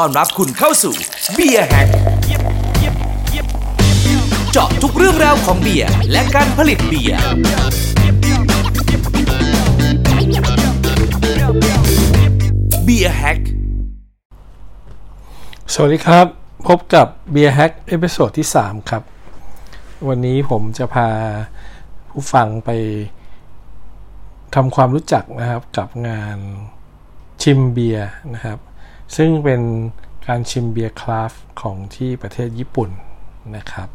ต้อนรับคุณเข้าสู่ Beer Hack เจาะทุกเรื่องราวของเบียร์และการผลิตเบียร์ Beer Hack สวัสดีครับ พบกับ Beer Hack episode ที่ 3 ครับ วันนี้ผมจะพาผู้ฟังไปทำความรู้จักนะครับกับงานชิมเบียร์นะครับ ซึ่งเป็นการชิมเบียร์คราฟของที่ประเทศญี่ปุ่นนะครับ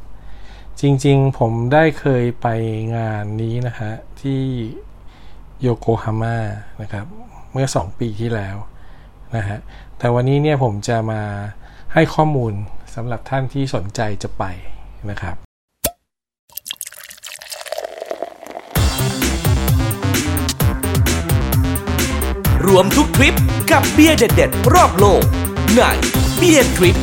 จริงๆผมได้เคยไปงานนี้นะฮะที่โยโกฮาม่านะครับ เมื่อ 2 ปีที่แล้วนะฮะแต่วันนี้เนี่ยผมจะมาให้ข้อมูลสำหรับท่านที่สนใจจะไปนะครับ รวมทุกทริปกับเบียร์เด็ดๆ รอบโลกในเบียร์ทริป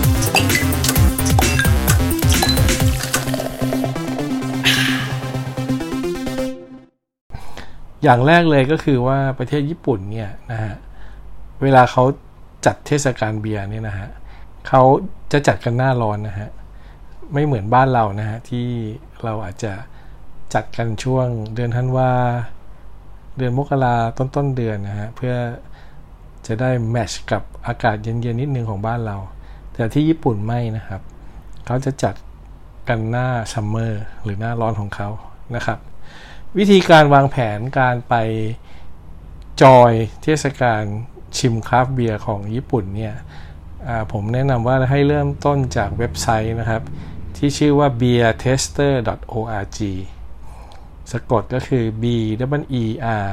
อย่างแรกเลยก็คือว่าประเทศญี่ปุ่นเนี่ยนะฮะ เวลาเขาจัดเทศกาลเบียร์เนี่ยนะฮะเขาจะจัดกันหน้าร้อนนะฮะ ไม่เหมือนบ้านเรานะฮะ ที่เราอาจจะจัดกันช่วงเดือนธันวา เดือนมกราต้นต้นเดือนนะฮะเพื่อจะได้ match กับอากาศเย็นๆนิดนึงของบ้านเรา แต่ที่ญี่ปุ่นไม่นะครับ เขาจะจัดกันหน้า summer หรือหน้าร้อนของเขานะครับ วิธีการวางแผนการไปจอยเทศกาลชิม craft beer ของญี่ปุ่นเนี่ยผมแนะนำว่าให้เริ่มต้นจากเว็บไซต์นะครับ ที่ชื่อว่า beertester.org สะกดก็คือ b w e r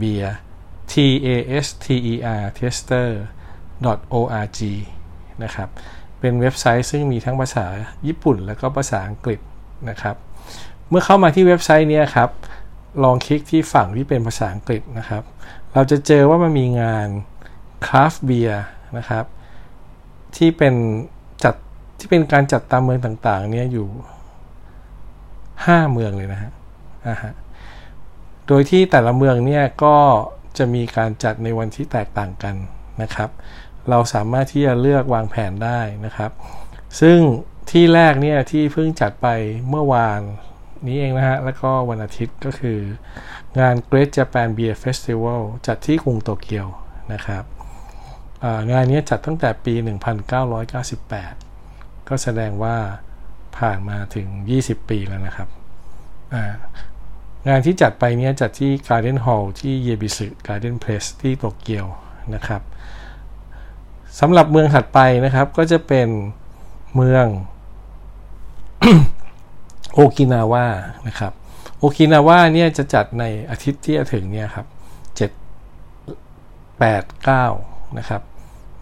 beer t a s t e r tester org นะครับ เป็นเว็บไซต์ซึ่งมีทั้งภาษาญี่ปุ่นแล้วก็ภาษาอังกฤษนะครับ เมื่อเข้ามาที่เว็บไซต์นี้ครับ ลองคลิกที่ฝั่งที่เป็นภาษาอังกฤษนะครับ เราจะเจอว่ามันมีงาน Craft Beer นะครับ ที่เป็นจัดที่เป็นการจัดตามเมืองต่างๆเนี่ยอยู่ 5 เมืองเลยนะฮะ อ่าฮะโดยที่แต่ละเมืองเนี่ยก็จะมีการจัดในวันที่แตกต่างกันนะครับ เราสามารถที่จะเลือกวางแผนได้นะครับ ซึ่งที่แรกเนี่ยที่เพิ่งจัดไปเมื่อวานนี้เองนะฮะ แล้วก็วันอาทิตย์ก็คืองาน Great Japan Beer Festival จัดที่กรุงโตเกียวนะครับงานนี้จัดตั้งแต่ปี 1998 ก็แสดงว่าผ่านมาถึง 20 ปีแล้วนะครับ งานที่จัดไปเนี่ยจัดที่ Garden Hall ที่เยบิสึ Garden Place ที่โตเกียวนะครับสำหรับเมืองถัดไปนะครับก็จะเป็นเมืองโอกินาวานะครับโอกินาวาเนี่ยจะจัดในอาทิตย์ที่จะถึงเนี่ยครับ7 8 9นะครับ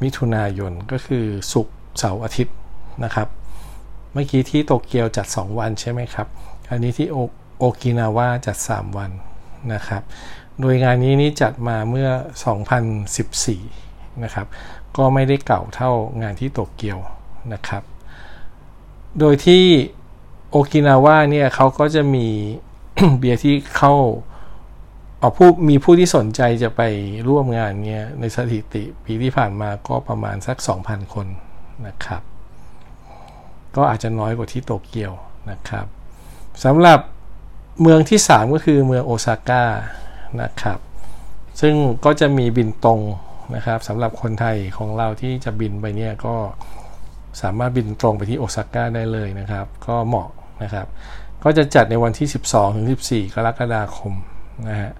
มิถุนายนก็คือศุกร์เสาร์อาทิตย์นะครับ เมื่อกี้ที่โตเกียวจัด 2 วันใช่ไหมครับ อันนี้ที่โอโอกินาวาจัด 3 วันนะครับ โดยงานนี้นี่จัดมาเมื่อ 2014 นะครับ ก็ไม่ได้เก่าเท่างานที่โตเกียวนะครับ โดยที่โอกินาวาเนี่ยเขาก็จะมีเบียร์ที่เข้าเอาผู้มีผู้ที่สนใจจะไปร่วมงานเนี่ยในสถิติปีที่ผ่านมาก็ประมาณสัก 2,000 คนนะครับ ก็อาจจะน้อยกว่าที่โตเกียวนะครับ สำหรับเมืองที่ 3 ก็คือเมืองโอซาก้านะครับ ซึ่งก็จะมีบินตรงนะครับสำหรับคนไทยของเราที่จะบินไปเนี่ยก็สามารถบินตรงไปที่โอซาก้าได้เลยนะครับ ก็เหมาะนะครับ ก็จะจัดในวันที่ 12ถึง14 กรกฎาคมนะฮะ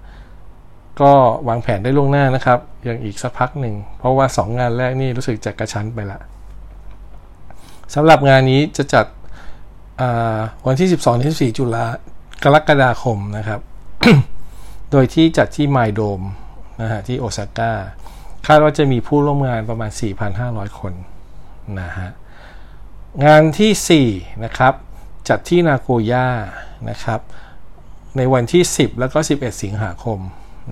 ก็วางแผนได้ล่วงหน้านะครับยังอีกสักพักหนึ่ง เพราะว่า 2 งานแรกนี่รู้สึกจะกระชั้นไปละสำหรับงานนี้จะจัด วันที่ 12-14 จุฬากรกฎาคมนะครับ โดยที่จัดที่ไมโดมนะฮะที่โอซาก้าคาดว่าจะมีผู้ร่วมงานประมาณ 4,500 คนนะฮะงานที่ 4 นะครับ จัดที่นาโกย่านะครับ ในวันที่ 10 แล้วก็ 11 สิงหาคม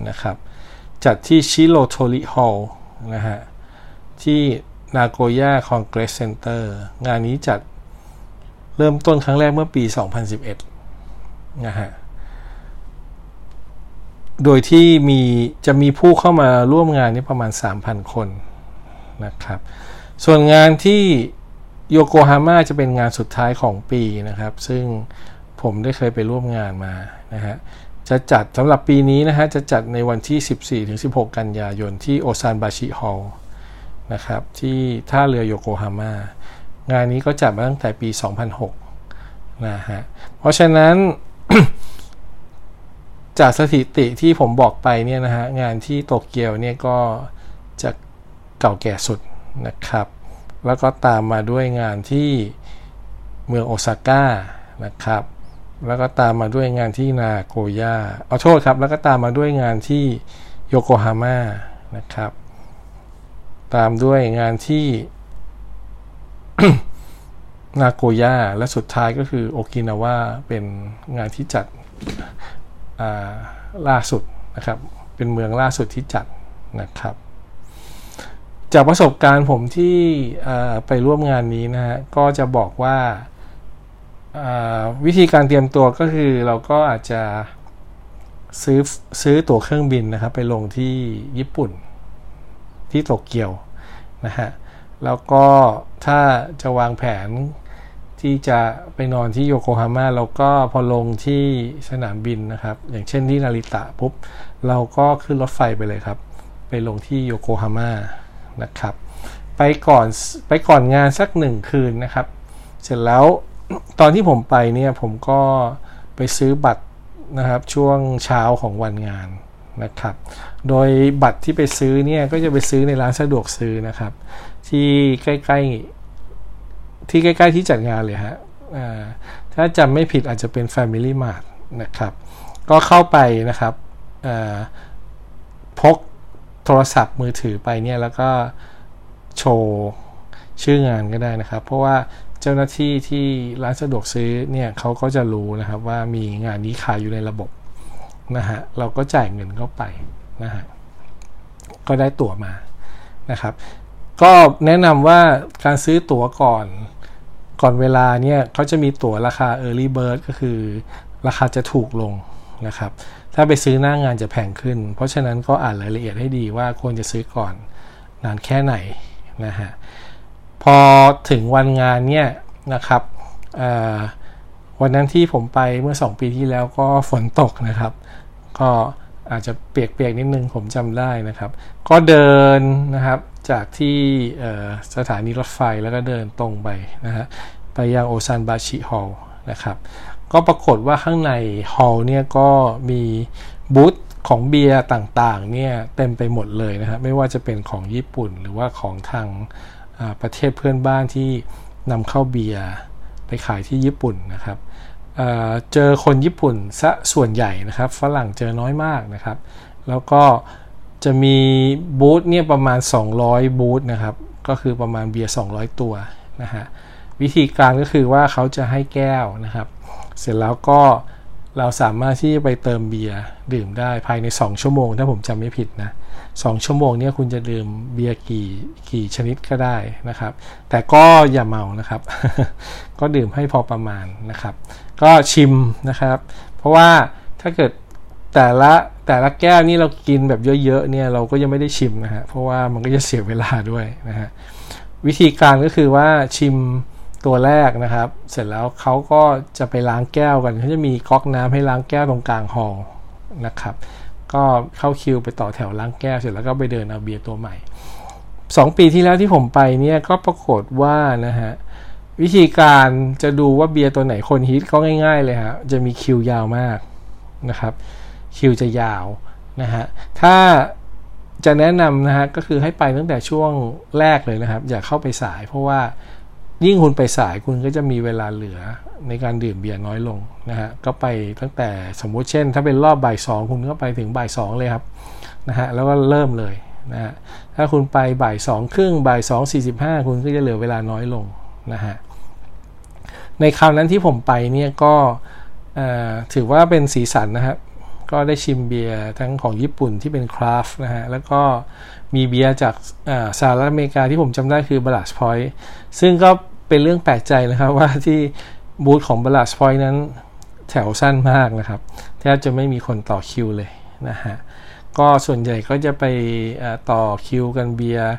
นะครับ จัดที่ชิโรโทริฮอลนะฮะที่นาโกย่าคอนเกรสเซ็นเตอร์งานนี้จัด เริ่มต้นครั้งแรกเมื่อปี 2011 นะฮะ โดยที่มีจะมีผู้เข้ามาร่วมงานนี้ประมาณ 3,000 คนนะครับ ส่วนงานที่โยโกฮาม่าจะเป็นงานสุดท้ายของปีนะครับ ซึ่งผมได้เคยไปร่วมงานมานะฮะ จะจัดสำหรับปีนี้นะฮะ จะจัดในวันที่ 14-16 กันยายนที่โอซานบาชิฮอลนะครับ ที่ท่าเรือโยโกฮาม่า งานนี้ก็จัดมาตั้งแต่ปี 2006 นะฮะ เพราะฉะนั้นจากสถิติที่ผมบอกไปเนี่ยนะฮะ งานที่โตเกียวเนี่ยก็จะเก่าแก่สุดนะครับ แล้วก็ตามมาด้วยงานที่เมืองโอซาก้านะครับ แล้วก็ตามมาด้วยงานที่นาโกย่าเอาโทษครับ แล้วก็ตามมาด้วยงานที่โยโกฮาม่านะครับ ตามด้วยงานที่ นาโกย่าและสุดท้ายก็คือโอกินาวาเป็นงานที่จัดล่าสุดนะครับ เป็นเมืองล่าสุดที่จัดนะครับ จากประสบการณ์ผมที่ไปร่วมงานนี้นะฮะก็จะบอกว่าวิธีการเตรียมตัวก็คือเราก็อาจจะซื้อซื้อตั๋วเครื่องบินนะครับ ไปลงที่ญี่ปุ่นที่โตเกียวนะฮะแล้วก็ถ้าจะวางแผนที่จะไปนอนที่โยโกฮาม่าเราก็พอลงที่สนามบินนะครับ อย่างเช่นที่นาริตะปุ๊บ เราก็ขึ้นรถไฟไปเลยครับ ไปลงที่โยโกฮาม่านะครับ ไปก่อนไปก่อนงานสักหนึ่งคืนนะครับ เสร็จแล้วตอนที่ผมไปเนี่ยผมก็ไปซื้อบัตรนะครับช่วงเช้าของวันงานนะครับ โดยบัตรที่ไปซื้อเนี่ยก็จะไปซื้อในร้านสะดวกซื้อนะครับ ที่ใกล้ๆที่ใกล้ๆที่จัดงานเลยฮะถ้าจำไม่ผิดอาจจะเป็น Family Mart นะครับ ก็เข้าไปนะครับพกโทรศัพท์มือถือไปเนี่ยแล้วก็โชว์ชื่องานก็ได้นะครับ เพราะว่าเจ้าหน้าที่ที่ร้านสะดวกซื้อเนี่ยเขาก็จะรู้นะครับว่ามีงานนี้ขายอยู่ในระบบนะฮะเราก็จ่ายเงินเข้าไป นะฮะก็ได้ตั๋วมานะครับ ก็แนะนำว่าการซื้อตั๋วก่อนก่อนเวลาเนี่ยเขาจะมีตั๋วราคา Early Bird ก็คือราคาจะถูกลงนะครับ ถ้าไปซื้อหน้างงานจะแพงขึ้น เพราะฉะนั้นก็อ่านรายละเอียดให้ดีว่าควรจะซื้อก่อนนานแค่ไหนนะฮะ พอถึงวันงานเนี่ยนะครับวันนั้นที่ผมไปเมื่อ 2 ปีที่แล้วก็ฝนตกนะครับ ก็ อาจจะเปียกๆนิดนึงผมจำได้นะครับ ก็เดินนะครับจากที่สถานีรถไฟแล้วก็เดินตรงไปนะฮะไปยังโอซานบาชิฮอลนะครับก็ปรากฏว่าข้างในฮอลเนี่ยก็มีบูธของเบียร์ต่างๆเนี่ยเต็มไปหมดเลยนะครับไม่ว่าจะเป็นของญี่ปุ่นหรือว่าของทางประเทศเพื่อนบ้านที่นำเข้าเบียร์ไปขายที่ญี่ปุ่นนะครับ เจอคนญี่ปุ่นซะส่วนใหญ่นะครับ ฝรั่งเจอน้อยมากนะครับ แล้วก็จะมีบูธเนี่ยประมาณ 200 บูธนะครับ ก็คือประมาณเบียร์ 200 ตัวนะฮะ วิธีการก็คือว่าเขาจะให้แก้วนะครับ เสร็จแล้วก็เราสามารถที่จะไปเติมเบียร์ดื่มได้ภายใน 2 ชั่วโมง ถ้าผมจำไม่ผิดนะสองชั่วโมงเนี้คุณจะดื่มเบียร์กี่กี่ชนิดก็ได้นะครับ แต่ก็อย่าเมานะครับ ก็ดื่มให้พอประมาณนะครับ ก็ชิมนะครับ เพราะว่าถ้าเกิดแต่ละแต่ละแก้วนี่เรากินแบบเยอะๆเนี่ยเราก็ยังไม่ได้ชิมนะฮะเพราะว่ามันก็จะเสียเวลาด้วยนะฮะวิธีการก็คือว่าชิมตัวแรกนะครับ เสร็จแล้วเขาก็จะไปล้างแก้วกันเขาจะมีก๊อกน้ำให้ล้างแก้วตรงกลางหอนะครับ ก็เข้าคิวไปต่อแถวล้างแก้วเสร็จแล้วก็ไปเดินเอาเบียร์ตัวใหม่ 2 ปีที่แล้วที่ผมไปเนี่ยก็ปรากฏว่านะฮะ วิธีการจะดูว่าเบียร์ตัวไหนคนฮิตก็ง่าย ๆ เลยฮะจะมีคิวยาวมากนะครับ คิวจะยาวนะฮะถ้าจะแนะนำนะฮะก็คือให้ไปตั้งแต่ช่วงแรกเลยนะครับ อย่าเข้าไปสาย เพราะว่ายิ่งคุณไปสายคุณก็จะมีเวลาเหลือในการดื่มเบียร์น้อยลงนะฮะก็ไปตั้งแต่สมมุติเช่น ถ้าเป็นรอบบ่ายสองคุณก็ไปถึงบ่ายสองเลยครับนะฮะแล้วก็เริ่มเลยนะฮะถ้าคุณไปบ่ายสองครึ่งบ่ายสองสี่สิบห้าคุณก็จะเหลือเวลาน้อยลงนะฮะ ในคราวนั้นที่ผมไปเนี่ยก็ถือว่าเป็นสีสันนะครับ ก็ได้ชิมเบียร์ทั้งของญี่ปุ่นที่เป็น craft นะฮะ แล้วก็มีเบียร์จากสหรัฐอเมริกาที่ผมจำได้คือ Ballast Point ซึ่งก็เป็นเรื่องแปลกใจนะครับว่าที่บูธของ Ballast Point นั้นแถวสั้นมากนะครับแทบจะไม่มีคนต่อคิวเลยนะฮะ ก็ส่วนใหญ่ก็จะไปต่อคิวกันเบียร์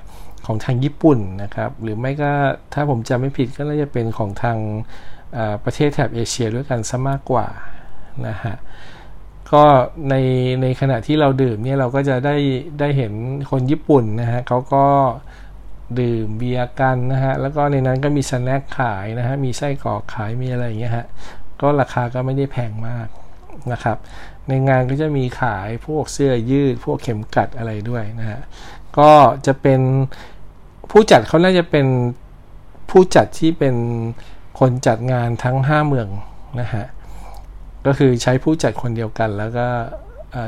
ของทางญี่ปุ่นนะครับ หรือไม่ก็ถ้าผมจำไม่ผิดก็น่าจะเป็นของทางประเทศแถบเอเชียด้วยกันซะมากกว่านะฮะก็ในในขณะที่เราดื่มเนี่ยเราก็จะได้ได้เห็นคนญี่ปุ่นนะฮะเขาก็ดื่มเบียร์กันนะฮะแล้วก็ในนั้นก็มีสแน็คขายนะฮะมีไส้กรอกขายมีอะไรอย่างเงี้ยฮะก็ราคาก็ไม่ได้แพงมากนะครับ ในงานก็จะมีขายพวกเสื้อยืด พวกเข็มกัดอะไรด้วยนะฮะก็จะเป็น ผู้จัดเขาน่าจะเป็นผู้จัดที่เป็นคนจัดงานทั้ง 5 เมืองนะฮะ ก็คือใช้ผู้จัดคนเดียวกัน แล้วก็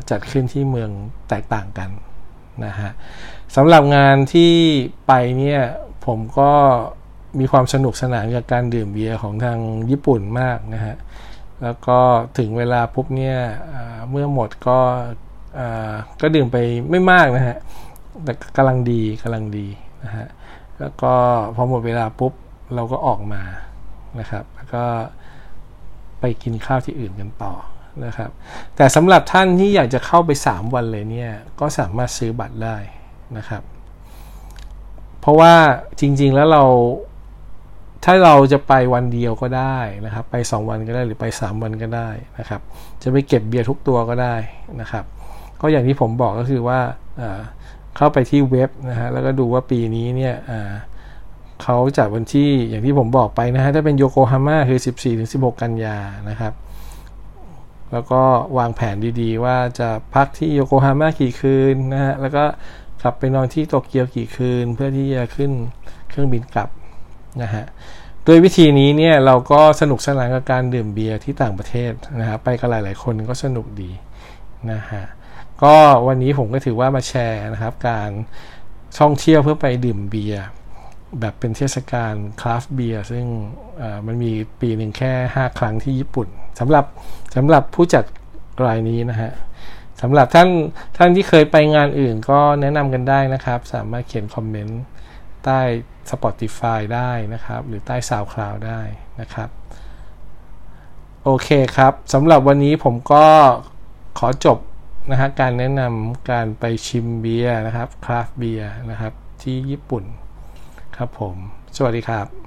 จัดขึ้นที่เมืองแตกต่างกันนะฮะสำหรับงานที่ไปเนี่ยผมก็มีความสนุกสนานกับการดื่มเบียร์ของทางญี่ปุ่นมากนะฮะ แล้วก็ถึงเวลาปุ๊บเนี่ยเมื่อหมดก็ก็ดื่มไปไม่มากนะฮะ แต่กำลังดีกำลังดี นะฮะแล้วก็พอหมดเวลาปุ๊บเราก็ออกมานะครับ แล้วก็ไปกินข้าวที่อื่นกันต่อนะครับ แต่สำหรับท่านที่อยากจะเข้าไป 3 วันเลยเนี่ย ก็สามารถซื้อบัตรได้นะครับ เพราะว่าจริงๆแล้วเราถ้าเราจะไปวันเดียวก็ได้นะครับ ไป 2 วันก็ได้หรือไป 3 วันก็ได้นะครับ จะไปเก็บเบียร์ทุกตัวก็ได้นะครับ ก็อย่างที่ผมบอกก็คือว่า เข้าไปที่เว็บนะฮะแล้วก็ดูว่าปีนี้เนี่ยเขาจัดวันที่อย่างที่ผมบอกไปนะฮะถ้าเป็นโยโกฮาม่าคือ 14-16 กันยานะครับ แล้วก็วางแผนดีๆ ว่าจะพักที่โยโกฮาม่ากี่คืนนะฮะแล้วก็กลับไปนอนที่โตเกียวกี่คืน เพื่อที่จะขึ้นเครื่องบินกลับนะฮะโดยวิธีนี้เนี่ยเราก็สนุกสนานกับการดื่มเบียร์ที่ต่างประเทศนะครับไปกับหลายๆคนก็สนุกดีนะฮะ ก็วันนี้ผมก็ถือว่ามาแชร์นะครับ การท่องเที่ยวเพื่อไปดื่มเบียร์แบบเป็นเทศกาลคราฟเบียร์ซึ่งมันมีปีหนึ่งแค่ 5 ครั้งที่ญี่ปุ่นสำหรับสำหรับผู้จัดรายนี้นะฮะสำหรับท่านท่านที่เคยไปงานอื่นก็แนะนำกันได้นะครับ สามารถเขียนคอมเมนต์ใต้ Spotify ได้นะครับ หรือใต้ SoundCloud ได้นะครับ โอเคครับสำหรับวันนี้ผมก็ขอจบ นะฮะการแนะนำการไปชิมเบียร์นะครับคราฟเบียร์นะครับที่ญี่ปุ่นครับผม สวัสดีครับ